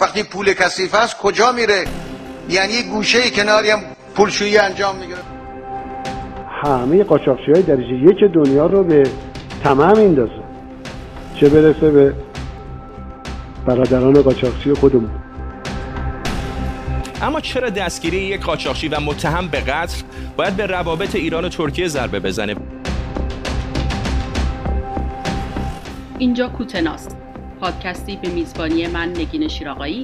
وقتی پول کثیف است کجا میره؟ یعنی گوشه کناری هم پولشویی انجام می‌گیره. همه قاچاقچی های درجه یک دنیا رو به تمام میندازه. چه برسه به برادران قاچاقچی خودمون. اما چرا دستگیری یک قاچاقچی و متهم به قتل باید به روابط ایران و ترکیه ضربه بزنه؟ اینجا کوتناست. پادکستی به میزبانی من نگین شیراقایی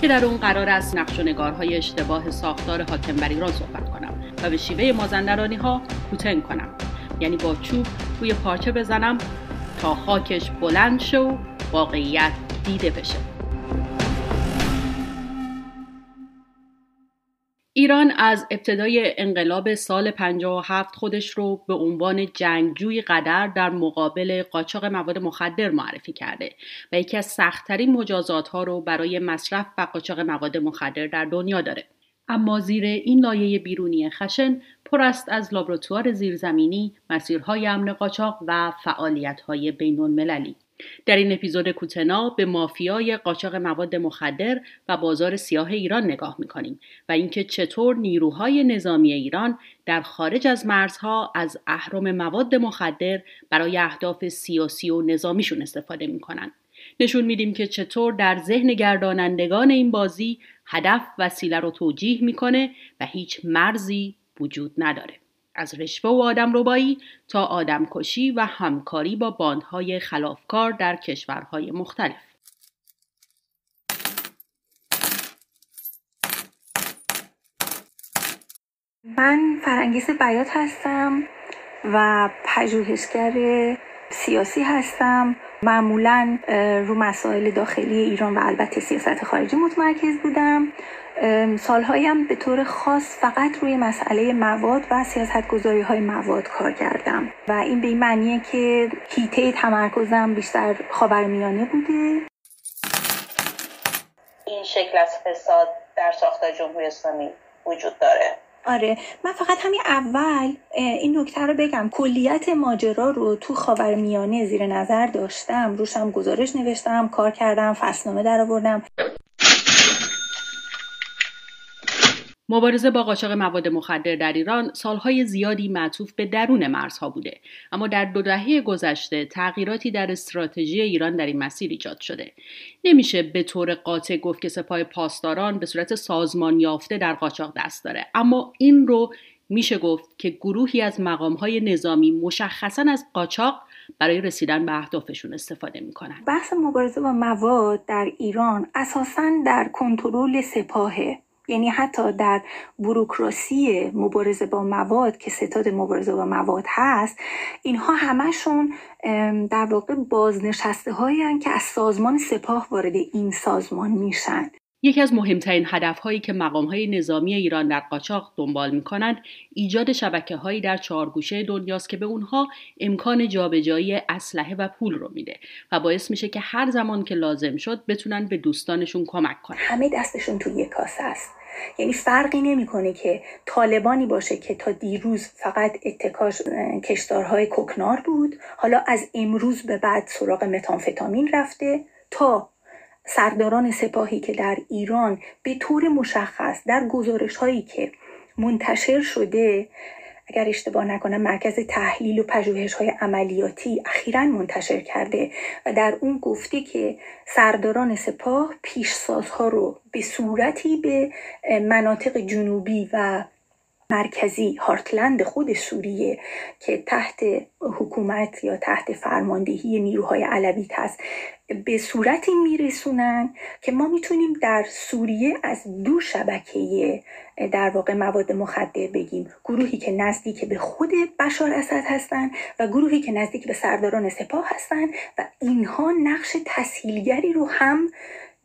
که در اون قرار است نقش و نگارهای اشتباه ساختار حاکم بر ایران صحبت کنم و به شیوه مازندرانی ها کوتن کنم. یعنی با چوب روی پارچه بزنم تا خاکش بلند شو و واقعیت دیده بشه. ایران از ابتدای انقلاب سال 57 خودش رو به عنوان جنگجوی قدر در مقابل قاچاق مواد مخدر معرفی کرده و یکی از سختترین مجازات ها رو برای مصرف و قاچاق مواد مخدر در دنیا داره. اما زیر این لایه بیرونی خشن پر است از لابراتوار زیرزمینی، مسیرهای امن قاچاق و فعالیت‌های بین‌المللی. در این اپیزود کوتنا به مافیای قاچاق مواد مخدر و بازار سیاه ایران نگاه می‌کنیم و اینکه چطور نیروهای نظامی ایران در خارج از مرزها از اهرم مواد مخدر برای اهداف سیاسی و نظامیشون استفاده می‌کنن. نشون میدیم که چطور در ذهن گردانندگان این بازی هدف وسیله رو توجیه می‌کنه و هیچ مرزی وجود نداره. از رشوه و آدم ربایی تا آدم کشی و همکاری با باندهای خلافکار در کشورهای مختلف. من فرانگیز بیات هستم و پژوهشگر سیاسی هستم معمولا رو مسائل داخلی ایران و البته سیاست خارجی متمرکز بودم سالهایم به طور خاص فقط روی مسئله مواد و سیاست گذاری های مواد کار کردم. و این به این معنیه که هیته تمرکزم بیشتر خاورمیانه بوده. این شکل از فساد در ساختار جمهوری اسلامی وجود داره. آره. من فقط همین اول این نکته رو بگم. کلیت ماجرا رو تو خاورمیانه زیر نظر داشتم. روشم گزارش نوشتم کار کردم فصلنامه در مبارزه با قاچاق مواد مخدر در ایران سالهای زیادی معطوف به درون مرزها بوده. اما در دو دهه گذشته تغییراتی در استراتژی ایران در این مسیر ایجاد شده. نمیشه به طور قاطع گفت که سپاه پاسداران به صورت سازمان یافته در قاچاق دست داره. اما این رو میشه گفت که گروهی از مقامهای نظامی مشخصا از قاچاق برای رسیدن به اهدافشون استفاده می‌کنن. بحث مبارزه با مواد در ایران اساسا در کنترل سپاهه. یعنی حتی در بروکراسی مبارزه با مواد که ستاد مبارزه با مواد هست اینها همشون در واقع بازنشسته هایی که از سازمان سپاه وارد این سازمان میشن. یکی از مهمترین هدفهایی که مقامهای نظامی ایران در قاچاق دنبال می‌کنند ایجاد شبکه هایی در چهارگوشه دنیاست که به اونها امکان جابجایی اسلحه و پول رو میده و باعث میشه که هر زمان که لازم شد بتونن به دوستانشون کمک کنن. همه دستشون توی یک کاسه است. یعنی فرقی نمی‌کنه که طالبانی باشه که تا دیروز فقط اتکاش کشتارهای کوکنار بود. حالا از امروز به بعد سراغ متانفتامین رفته تا سرداران سپاهی که در ایران به طور مشخص در گزارش هایی که منتشر شده اگر اشتباه نکنم مرکز تحلیل و پژوهش های عملیاتی اخیرا منتشر کرده و در اون گفته که سرداران سپاه پیشسازها رو به صورتی به مناطق جنوبی و مرکزی هارتلند خود سوریه که تحت حکومت یا تحت فرماندهی نیروهای علویت هست به صورتی میرسونن که ما می‌تونیم در سوریه از دو شبکه در واقع مواد مخدر بگیم. گروهی که نزدیک به خود بشار اسد هستند و گروهی که نزدیک به سرداران سپاه هستند و اینها نقش تسهیلگری رو هم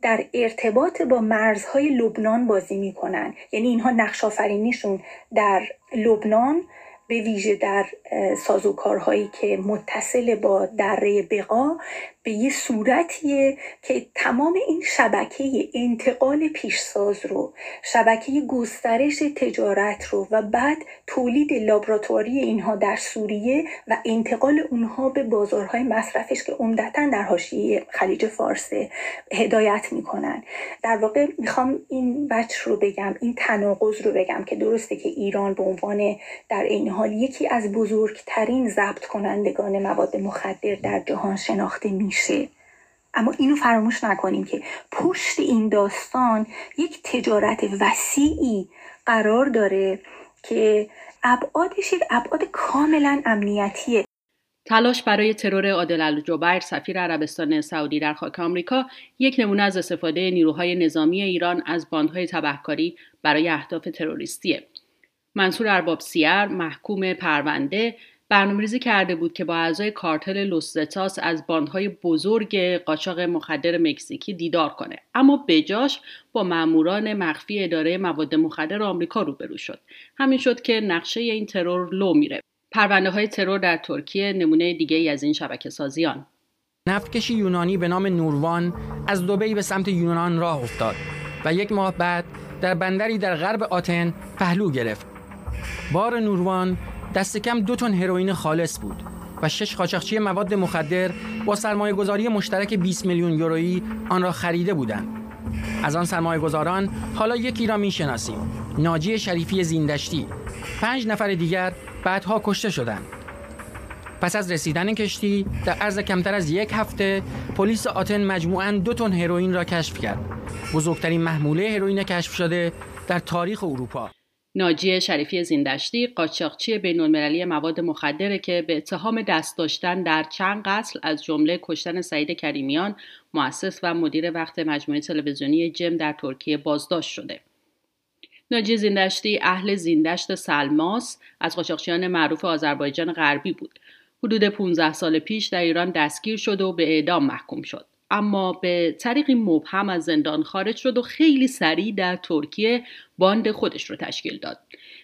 در ارتباط با مرزهای لبنان بازی می‌کنن. یعنی اینها نقش آفرینیشون در لبنان به ویژه در سازوکارهایی که متصل با دره بقا به یه صورتیه که تمام این شبکه انتقال پیشساز رو شبکه گسترش تجارت رو و بعد تولید لابراتواری اینها در سوریه و انتقال اونها به بازارهای مصرفش که عمدتا در حاشیه خلیج فارس هدایت می‌کنن. در واقع می‌خوام این بچ رو بگم این تناقض رو بگم که درسته که ایران به عنوان در این حال یکی از بزرگترین ضبط کنندگان مواد مخدر در جهان شناخته میشه. اما اینو فراموش نکنیم که پشت این داستان یک تجارت وسیعی قرار داره که ابعادش یک ابعاد کاملا امنیتیه. تلاش برای ترور عادل الجبیر سفیر عربستان سعودی در خاک آمریکا یک نمونه از استفاده نیروهای نظامی ایران از باندهای تبهکاری برای اهداف تروریستیه. منصور ارباب سیر محکوم پرونده برنامه‌ریزی کرده بود که با اعضای کارتل لوسزتاس از باندهای بزرگ قاچاق مخدر مکزیکی دیدار کنه. اما بجاش با ماموران مخفی اداره مواد مخدر آمریکا روبرو شد. همین شد که نقشه این ترور لو میره. پرونده های ترور در ترکیه نمونه دیگه ای از این شبکه سازیان. نفتکشی یونانی به نام نوروان از دوبی به سمت یونان راه افتاد و یک ماه بعد در بندری در غرب آتن پهلو گرفت. بار نوروان دست کم دو تن هروئین خالص بود و شش قاچاقچی مواد مخدر با سرمایه گذاری مشترک 20 میلیون یورویی آن را خریده بودند. از آن سرمایه گذاران حالا یکی را می‌شناسیم ناجی شریفی زیندشتی. پنج نفر دیگر بعدها کشته شدند. پس از رسیدن کشتی در عرض کمتر از یک هفته پلیس آتن مجموعاً دو تن هروئین را کشف کرد. بزرگترین محموله هروئین کشف شده در تاریخ اروپا. ناجی شریفی زیندشتی قاچاقچی بینالمللی مواد مخدره که به اتهام دست داشتن در چند قتل از جمله کشتن سعید کریمیان مؤسس و مدیر وقت مجموعه تلویزیونی جم در ترکیه بازداشت شده. ناجی زیندشتی اهل زیندشت سلماس از قاچاقچیان معروف آذربایجان غربی بود. حدود 15 سال پیش در ایران دستگیر شد و به اعدام محکوم شد. اما به طریقی مبهم از زندان خارج شد و خیلی سریع در ترکیه باند خودش رو تشکیل داد.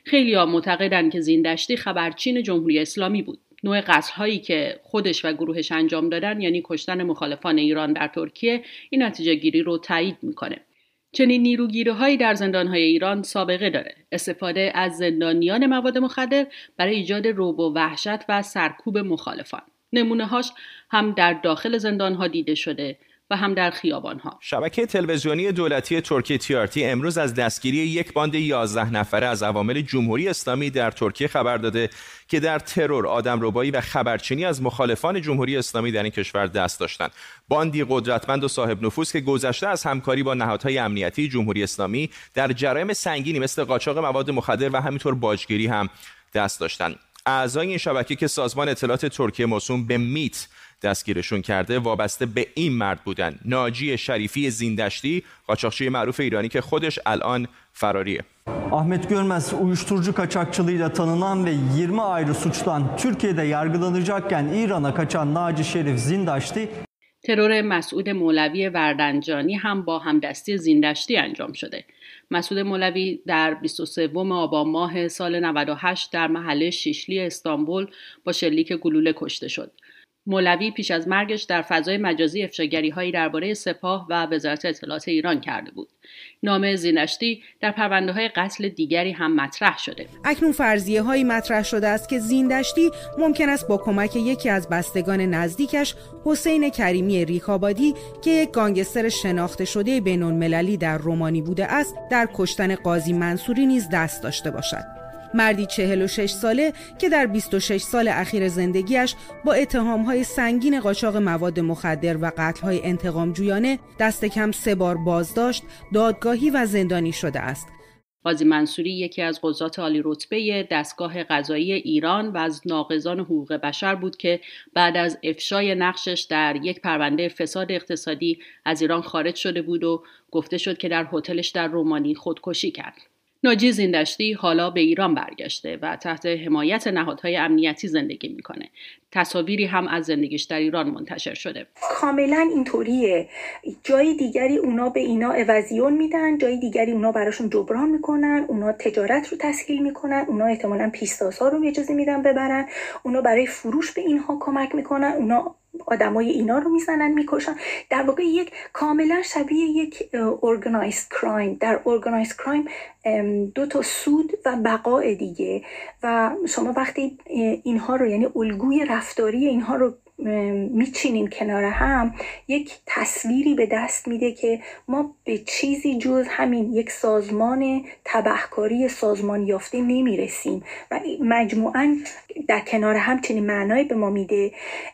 خیلی ها معتقدن که زیندشتی خبرچین جمهوری اسلامی بود. نوع قتل هایی که خودش و گروهش انجام دادن یعنی کشتن مخالفان ایران در ترکیه این نتیجه گیری رو تایید می‌کنه. چنین نیروگیری هایی در زندان های ایران سابقه داره. استفاده از زندانیان مواد مخدر برای ایجاد روب و وحشت و سرکوب مخالفان. نمونه هاش هم در داخل زندان ها دیده شده و هم در خیابان ها. شبکه تلویزیونی دولتی ترکیه تیارتی امروز از دستگیری یک باند 11 نفره از عوامل جمهوری اسلامی در ترکیه خبر داده که در ترور، آدمربایی و خبرچینی از مخالفان جمهوری اسلامی در این کشور دست داشتند. باندی قدرتمند و صاحب نفوذ که گذشته از همکاری با نهادهای امنیتی جمهوری اسلامی در جرایم سنگینی مثل قاچاق مواد مخدر و همینطور باجگیری هم دست داشتند. اعضای این شبکه که سازمان اطلاعات ترکیه موسوم به میت دستگیرشون کرده وابسته به این مرد بودن. ناجی شریفی زیندشتی قاچاقچی معروف ایرانی که خودش الان فراریه Ahmet Görmez uyuşturucu kaçakçılığıyla tanınan ve 20 ayrı suçtan Türkiye'de yargılanacakken İran'a kaçan Naci Şerif Zindaşti ترور مسعود مولوی وردنجانی هم با همدستی زیندشتی انجام شده. مسعود مولوی در 23 آبان ماه سال 98 در محله شیشلی استانبول با شلیک گلوله کشته شد. مولوی پیش از مرگش در فضای مجازی افشاگری هایی درباره سپاه و وزارت اطلاعات ایران کرده بود. نام زینشتی در پرونده های قتل دیگری هم مطرح شده. اکنون فرضیه هایی مطرح شده است که زیندشتی ممکن است با کمک یکی از بستگان نزدیکش حسین کریمی ریکابادی که یک گانگستر شناخته شده بین المللی در رومانی بوده است در کشتن قاضی منصوری نیز دست داشته باشد. مردی 46 ساله که در 26 سال اخیر زندگیش با اتهامهای سنگین قاچاق مواد مخدر و قتلهای انتقام جویانه دست کم سه بار بازداشت، دادگاهی و زندانی شده است. قاضی منصوری یکی از قضات عالی رتبه دستگاه قضایی ایران و از ناقضان حقوق بشر بود که بعد از افشای نقشش در یک پرونده فساد اقتصادی از ایران خارج شده بود و گفته شد که در هتلش در رومانی خودکشی کرد. ناجی زیندشتی حالا به ایران برگشته و تحت حمایت نهادهای امنیتی زندگی می‌کنه. تصاویری هم از زندگیش در ایران منتشر شده. کاملا اینطوریه. جای دیگری اونا به اینا اوزیون میدن، جای دیگری اونا براشون جبران می‌کنن، اونا تجارت رو تسهیل می‌کنن، اونا احتمالا پیستاس ها رو اجازه میدن ببرن، اونا برای فروش به اینها کمک می‌کنن، اونا آدمای اینا رو می‌زنن می‌کشن. در واقع یک کاملا شبیه یک ارگانایزد کرایم در ارگانایزد کرایم دو تا سود و بقاء دیگه. و شما وقتی اینها رو یعنی الگوی رفتاری اینها رو میچینین کنار هم یک تصویری به دست میده که ما به چیزی جز همین یک سازمان تبهکاری سازمان یافته نمی‌رسیم. و مجموعا در کنار هم چنین معنایی به ما میده.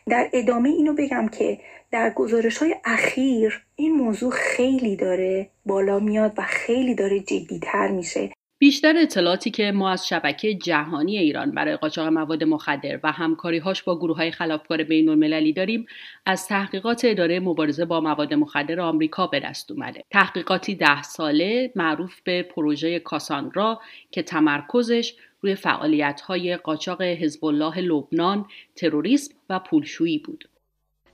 در ادامه اینو بگم که در گزارش های اخیر این موضوع خیلی داره بالا میاد و خیلی داره جدیتر میشه. بیشتر اطلاعاتی که ما از شبکه جهانی ایران برای قاچاق مواد مخدر و همکاریهاش با گروه های خلافکار بین المللی داریم از تحقیقات اداره مبارزه با مواد مخدر آمریکا به دست اومده. تحقیقاتی ده ساله معروف به پروژه کاساندرا که تمرکزش روی فعالیت های قاچاق حزب الله لبنان، تروریسم و پولشویی بود.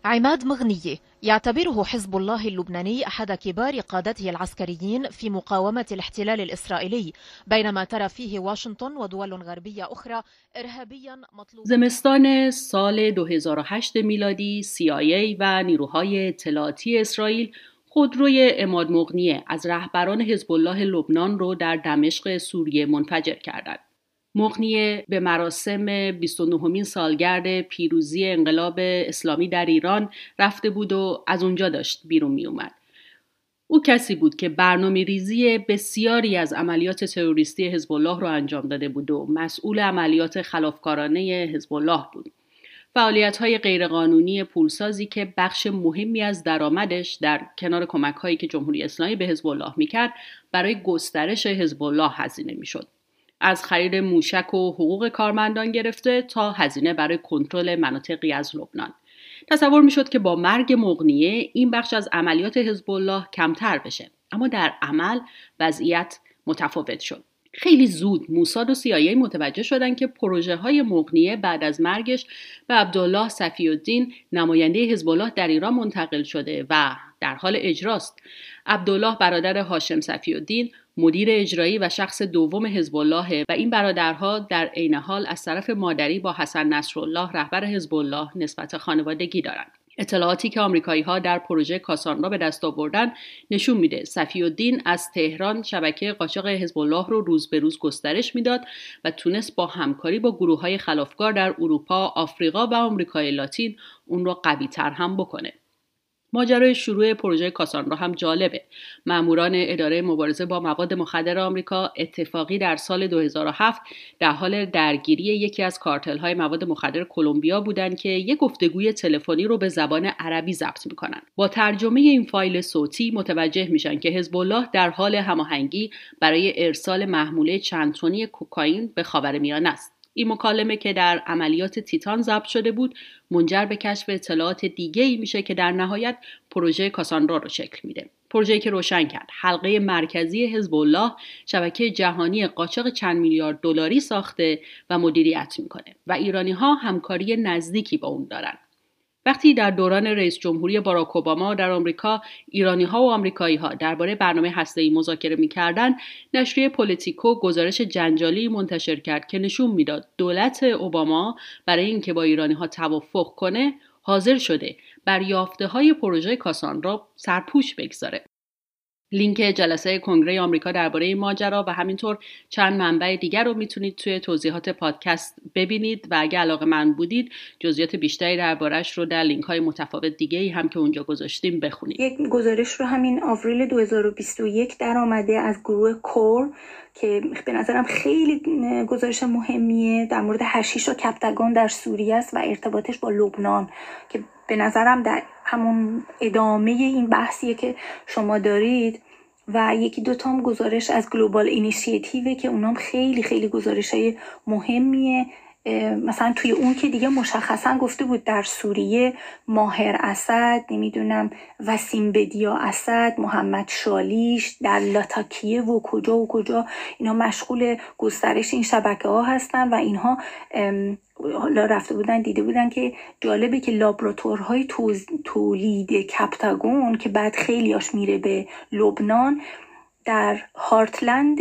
عماد مغنية يعتبره حزب الله اللبناني أحد كبار قادته العسكريين في مقاومة الاحتلال الإسرائيلي بينما ترى فيه واشنطن ودول غربية أخرى إرهابيا مطلوب زمستان سال 2008 میلادی CIA و نیروهای اطلاعاتی اسرائیل خودروی اماد مغنیه از رهبران حزب الله لبنان رو در دمشق سوریه منفجر کردند. مغنیه به مراسم 29 سالگرد پیروزی انقلاب اسلامی در ایران رفته بود و از اونجا داشت بیرون می اومد. او کسی بود که برنامه ریزی بسیاری از عملیات تروریستی حزب الله را انجام داده بود و مسئول عملیات خلافکارانه حزب الله بود. فعالیت های غیرقانونی پولسازی که بخش مهمی از درآمدش در کنار کمک هایی که جمهوری اسلامی به حزب الله می‌کرد برای گسترش حزب الله هزینه می‌شد. از خرید موشک و حقوق کارمندان گرفته تا هزینه برای کنترل مناطقی از لبنان. تصور می‌شد که با مرگ مغنیه این بخش از عملیات حزب الله کمتر بشه اما در عمل وضعیت متفاوت شد. خیلی زود موساد و سیایی متوجه شدند که پروژه های مغنیه بعد از مرگش به عبدالله صفی الدین نماینده حزب الله در ایران منتقل شده و در حال اجراست. عبدالله برادر هاشم صفی الدین مدیر اجرایی و شخص دوم حزب الله و این برادرها در عین حال از طرف مادری با حسن نصرالله رهبر حزب الله نسبت خانوادگی دارند اطلاعاتی که آمریکایی ها در پروژه کاسان را به دست آوردن نشون میده صفی الدین از تهران شبکه قاچاق حزب الله رو روز به روز گسترش می‌داد و تونست با همکاری با گروه های خلافکار در اروپا، آفریقا و آمریکای لاتین اون را قوی تر هم بکنه. ماجرای شروع پروژه کاساندرا هم جالبه. ماموران اداره مبارزه با مواد مخدر آمریکا اتفاقی در سال 2007 در حال درگیری یکی از کارتل های مواد مخدر کلمبیا بودند که یک گفتگوی تلفنی رو به زبان عربی ضبط می‌کنن. با ترجمه این فایل صوتی متوجه میشن که حزب الله در حال هماهنگی برای ارسال محموله چند تنی کوکائین به خاورمیانه است. این مکالمه که در عملیات تیتان ضبط شده بود منجر به کشف اطلاعات دیگه ای میشه که در نهایت پروژه کاساندرا رو شکل میده. پروژه‌ای که روشن کرد. حلقه مرکزی حزب الله شبکه جهانی قاچاق چند میلیارد دلاری ساخته و مدیریت می‌کنه و ایرانی ها همکاری نزدیکی با اون دارن. وقتی در دوران رئیس جمهوری باراک اوباما در آمریکا ایرانی ها و آمریکایی ها درباره برنامه ای مذاکره می‌کردند نشریه پلیتیکو گزارش جنجالی منتشر کرد که نشون می‌داد دولت اوباما برای اینکه با ایرانی ها توافق کنه حاضر شده بر یافته های پروژه کاساندرا سرپوش بگذاره. لینک جلسه کنگره آمریکا درباره این ماجرا و همینطور چند منبع دیگر رو می‌تونید توی توضیحات پادکست ببینید و اگه علاقه‌مند بودید جزئیات بیشتری دربارهش رو در لینک های متفاوت دیگه ای هم که اونجا گذاشتیم بخونید. یک گزارش رو همین آوریل 2021 در آمده از گروه COAR که به نظرم خیلی گزارش مهمیه. در مورد هشیش و کپتگان در سوریه است و ارتباطش با لبنان که به نظرم در همون ادامه این بحثیه که شما دارید و یکی دوتا هم گزارش از Global Initiative ه که اونام خیلی خیلی گزارش های مهمیه. مثلا توی اون که دیگه مشخصا گفته بود در سوریه ماهر اسد نمی‌دونم وسیم بدیا اسد محمد شالیش در لاتاکیه و کجا و کجا. اینا مشغول گسترش این شبکه ها هستن و اینها حالا رفته بودن دیده بودن که جالبه که لابراتورهای تولید کپتاگون که بعد خیلیاش میره به لبنان در هارتلند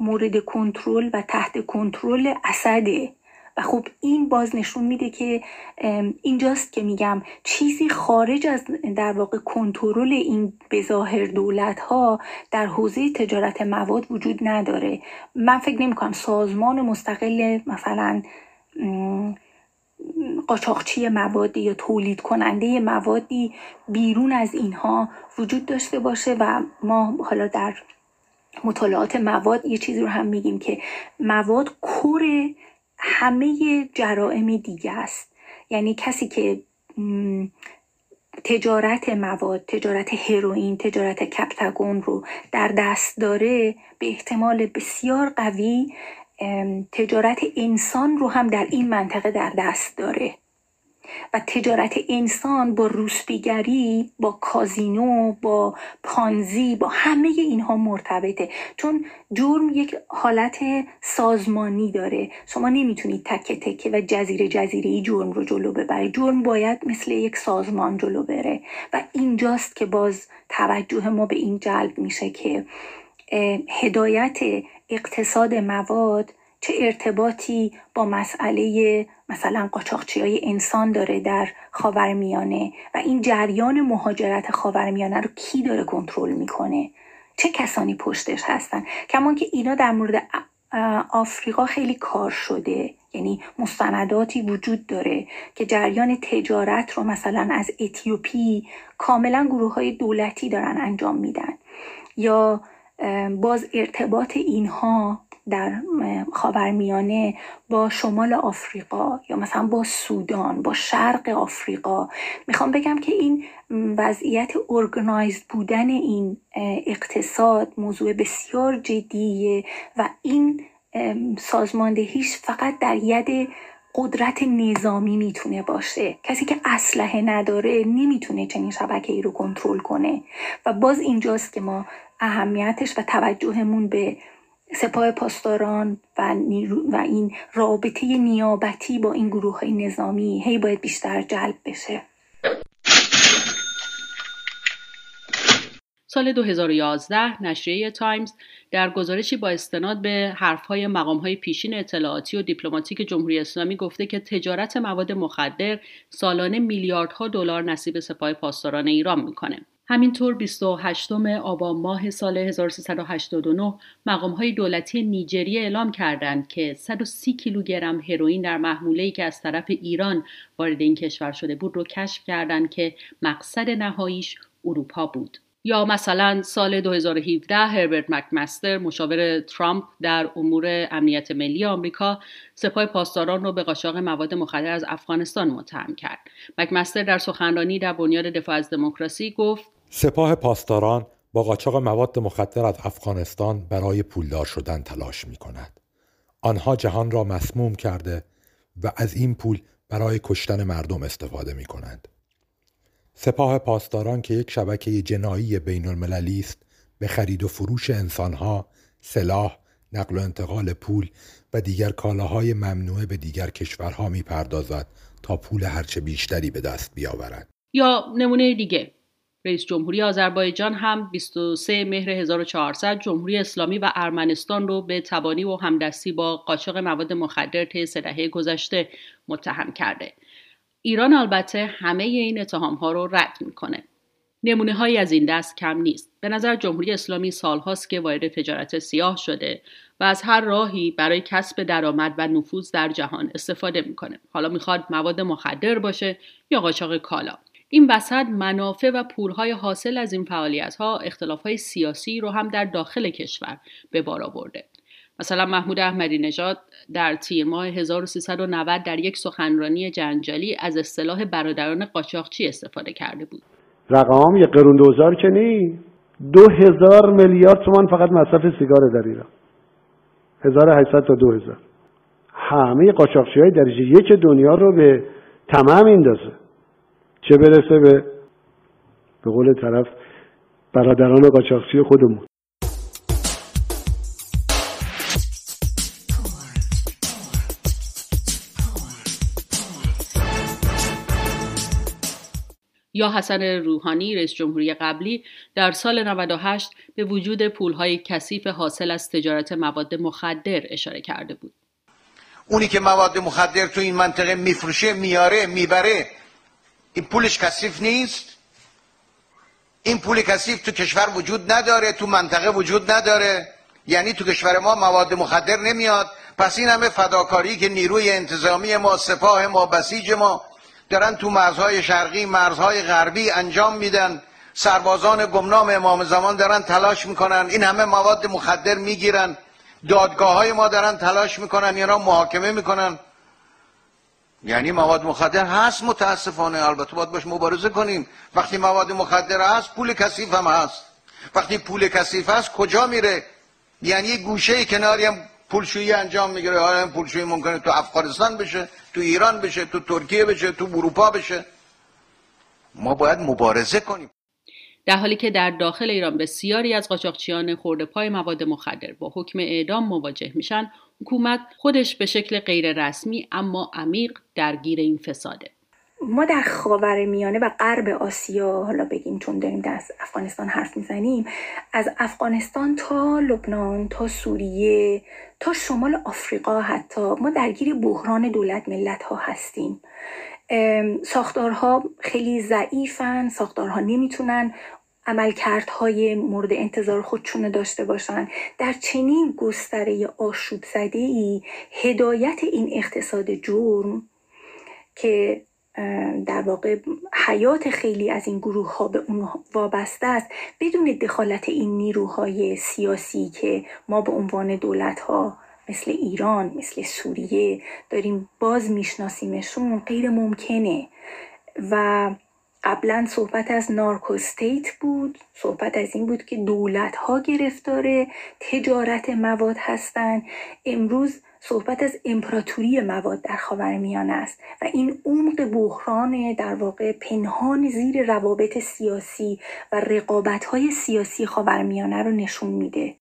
مورد کنترل و تحت کنترل اسده و خب این باز نشون میده که اینجاست که میگم چیزی خارج از در واقع کنترل این بظاهر دولت ها در حوزه تجارت مواد وجود نداره. من فکر نمی کنم سازمان مستقل مثلا قاچاقچی موادی یا تولید کننده موادی بیرون از اینها وجود داشته باشه و ما حالا در مطالعات مواد یه چیزی رو هم میگیم که مواد کور همه جرائم دیگه است. یعنی کسی که تجارت مواد تجارت هروئین تجارت کپتاگون رو در دست داره به احتمال بسیار قوی تجارت انسان رو هم در این منطقه در دست داره. و تجارت انسان با روسبیگری با کازینو با پانزی با همه اینها مرتبطه. چون جرم یک حالت سازمانی داره. شما نمی‌تونید تکه تکه و جزیره جزیره ای جرم رو جلو ببره جرم باید مثل یک سازمان جلو بره. و اینجاست که باز توجه ما به این جلب میشه که هدایت اقتصاد مواد چه ارتباطی با مسئله مثلا قاچاقچی های انسان داره در خاورمیانه و این جریان مهاجرت خاورمیانه رو کی داره کنترل می‌کنه؟ چه کسانی پشتش هستن؟ کمان که اینا در مورد آفریقا خیلی کار شده یعنی مستنداتی وجود داره که جریان تجارت رو مثلا از اتیوپی کاملا گروه های دولتی دارن انجام میدن. یا باز ارتباط اینها در خاورمیانه با شمال آفریقا یا مثلا با سودان با شرق آفریقا. می‌خوام بگم که این وضعیت ارگنایزد بودن این اقتصاد موضوع بسیار جدیه و این سازماندهیش فقط در ید قدرت نظامی می‌تونه باشه. کسی که اسلحه نداره نمی‌تونه چنین شبکه ای رو کنترل کنه. و باز اینجاست که ما اهمیتش و توجهمون به سپاه پاسداران و, و این رابطه نیابتی با این گروه های نظامی هی باید بیشتر جلب بشه سال 2011 نشریه تایمز در گزارشی با استناد به حرفهای مقامهای پیشین اطلاعاتی و دیپلماتیک جمهوری اسلامی گفته که تجارت مواد مخدر سالانه میلیاردها دلار نصیب سپاه پاسداران ایران می‌کنه. همینطور 28 آبان ماه سال 1389 مقام های دولتی نیجریه اعلام کردند که 130 کیلوگرم هروئین در محموله که از طرف ایران وارد این کشور شده بود رو کشف کردند که مقصد نهاییش اروپا بود. یا مثلا سال 2017 هربرت مکمستر مشاور ترامپ در امور امنیت ملی آمریکا سپاه پاسداران رو به قاچاق مواد مخدر از افغانستان متهم کرد. مکمستر در سخنرانی در بنیاد دفاع از دموکراسی گفت سپاه پاسداران با قاچاق مواد مخدر از افغانستان برای پولدار شدن تلاش می کند. آنها جهان را مسموم کرده و از این پول برای کشتن مردم استفاده می کنند. سپاه پاسداران که یک شبکه جنایی بین المللی است به خرید و فروش انسانها، سلاح، نقل و انتقال پول و دیگر کالاهای ممنوعه به دیگر کشورها می پردازد تا پول هرچه بیشتری به دست بیاورد. یا نمونه دیگه رئیس جمهوری آذربایجان هم 23 مهر 1400 جمهوری اسلامی و ارمنستان رو به تبانی و همدستی با قاچاق مواد مخدر طی سه دهه گذشته متهم کرده. ایران البته همه این اتهام ها رو رد می‌کنه. نمونه هایی از این دست کم نیست. به نظر جمهوری اسلامی سالهاست که وارد تجارت سیاه شده و از هر راهی برای کسب درآمد و نفوذ در جهان استفاده می‌کنه. حالا می‌خواد مواد مخدر باشه یا قاچاق کالا. این وسط منافع و پولهای حاصل از این فعالیت ها اختلاف های سیاسی رو هم در داخل کشور به بار آورده. مثلا محمود احمدی نژاد در تیر ماه 1390 در یک سخنرانی جنجالی از اصطلاح برادران قاچاقچی استفاده کرده بود. رقم یه قرون دوزار که نی دو هزار میلیارد تومان فقط مصرف سیگار در ایران 1800 تا 2000 همه قاچاقچی های درجه یک دنیا رو به تمام میندازه چه برسه به به قول طرف برادران قاچاقچی خودمون یا حسن روحانی رئیس جمهوری قبلی در سال 98 به وجود پولهای کثیف حاصل از تجارت مواد مخدر اشاره کرده بود. اونی که مواد مخدر تو این منطقه میفروشه میاره می‌بره این پولش کثیف نیست؟ این پول کثیف تو کشور وجود نداره تو منطقه وجود نداره. یعنی تو کشور ما مواد مخدر نمیاد. پس این همه فداکاری که نیروی انتظامی ما سپاه ما بسیج ما دارن تو مرزهای شرقی مرزهای غربی انجام میدن. سربازان گمنام امام زمان دارن تلاش می‌کنن. این همه مواد مخدر می‌گیرن. دادگاه های ما دارن تلاش می‌کنن. اینا محاکمه می‌کنن. یعنی مواد مخدر هست متاسفانه البته باید باش مبارزه کنیم. وقتی مواد مخدر هست پول کثیف هم هست. وقتی پول کثیف هست کجا میره؟ یعنی گوشه کناری هم پولشویی انجام می‌گیره. حالا این پولشویی ممکنه تو افغانستان بشه تو ایران بشه تو ترکیه بشه تو اروپا بشه. ما باید مبارزه کنیم. در حالی که در داخل ایران بسیاری از قاچاقچیان خورده پای مواد مخدر با حکم اعدام مواجه میشن حکومت خودش به شکل غیر رسمی اما عمیق درگیر این فساده. ما در خاور میانه و غرب آسیا حالا بگیم چون داریم در افغانستان حرف می‌زنیم از افغانستان تا لبنان تا سوریه تا شمال آفریقا حتی ما درگیر بحران دولت ملت ها هستیم ساختارها خیلی ضعیفن ساختارها نمی‌تونن عملکردهای مورد انتظار خودشون داشته باشن. در چنین گستره آشوب زده ای هدایت این اقتصاد جرم که در واقع حیات خیلی از این گروه ها به اون وابسته است بدون دخالت این نیروهای سیاسی که ما به عنوان دولت ها مثل ایران مثل سوریه داریم باز میشناسیمشون غیر ممکنه و قبلا صحبت از نارکوستیت بود. صحبت از این بود که دولت ها گرفتار تجارت مواد هستند امروز صحبت از امپراتوری مواد در خاورمیانه است و این عمق بحران در واقع پنهان زیر روابط سیاسی و رقابت های سیاسی خاورمیانه رو نشون میده.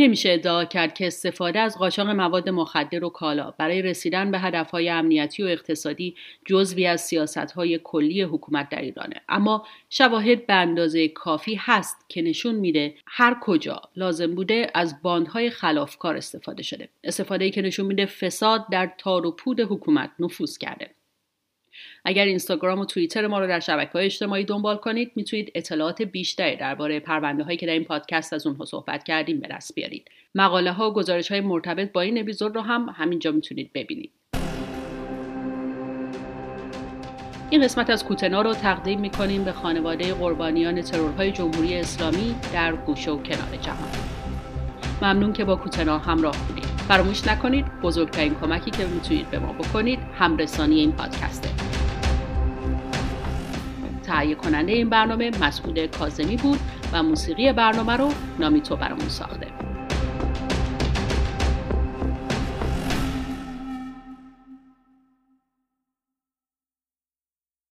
نمیشه ادعا کرد که استفاده از قاچاق مواد مخدر و کالا برای رسیدن به هدفهای امنیتی و اقتصادی جزوی از سیاستهای کلی حکومت در ایرانه. اما شواهد به اندازه کافی هست که نشون میده هر کجا لازم بوده از باندهای خلافکار استفاده شده. استفاده که نشون میده فساد در تار و پود حکومت نفوذ کرده. اگر اینستاگرام و توییتر ما رو در شبکه های اجتماعی دنبال کنید می‌تونید اطلاعات بیشتری درباره پرونده هایی که در این پادکست از اونها صحبت کردیم به دست بیارید. مقاله ها و گزارش های مرتبط با این اپیزود رو هم همینجا می‌تونید ببینید. این قسمت از کوتنا رو تقدیم می‌کنیم به خانواده قربانیان ترورهای جمهوری اسلامی در گوشه و کنار جهان. ممنون که با کوتنا همراه بودید. فراموش نکنید بزرگترین کمکی که می‌تونید به ما بکنید همرسانی این پادکسته. تهیه کننده این برنامه مسعود کازمی بود و موسیقی برنامه رو نامیتو برامون ساخته.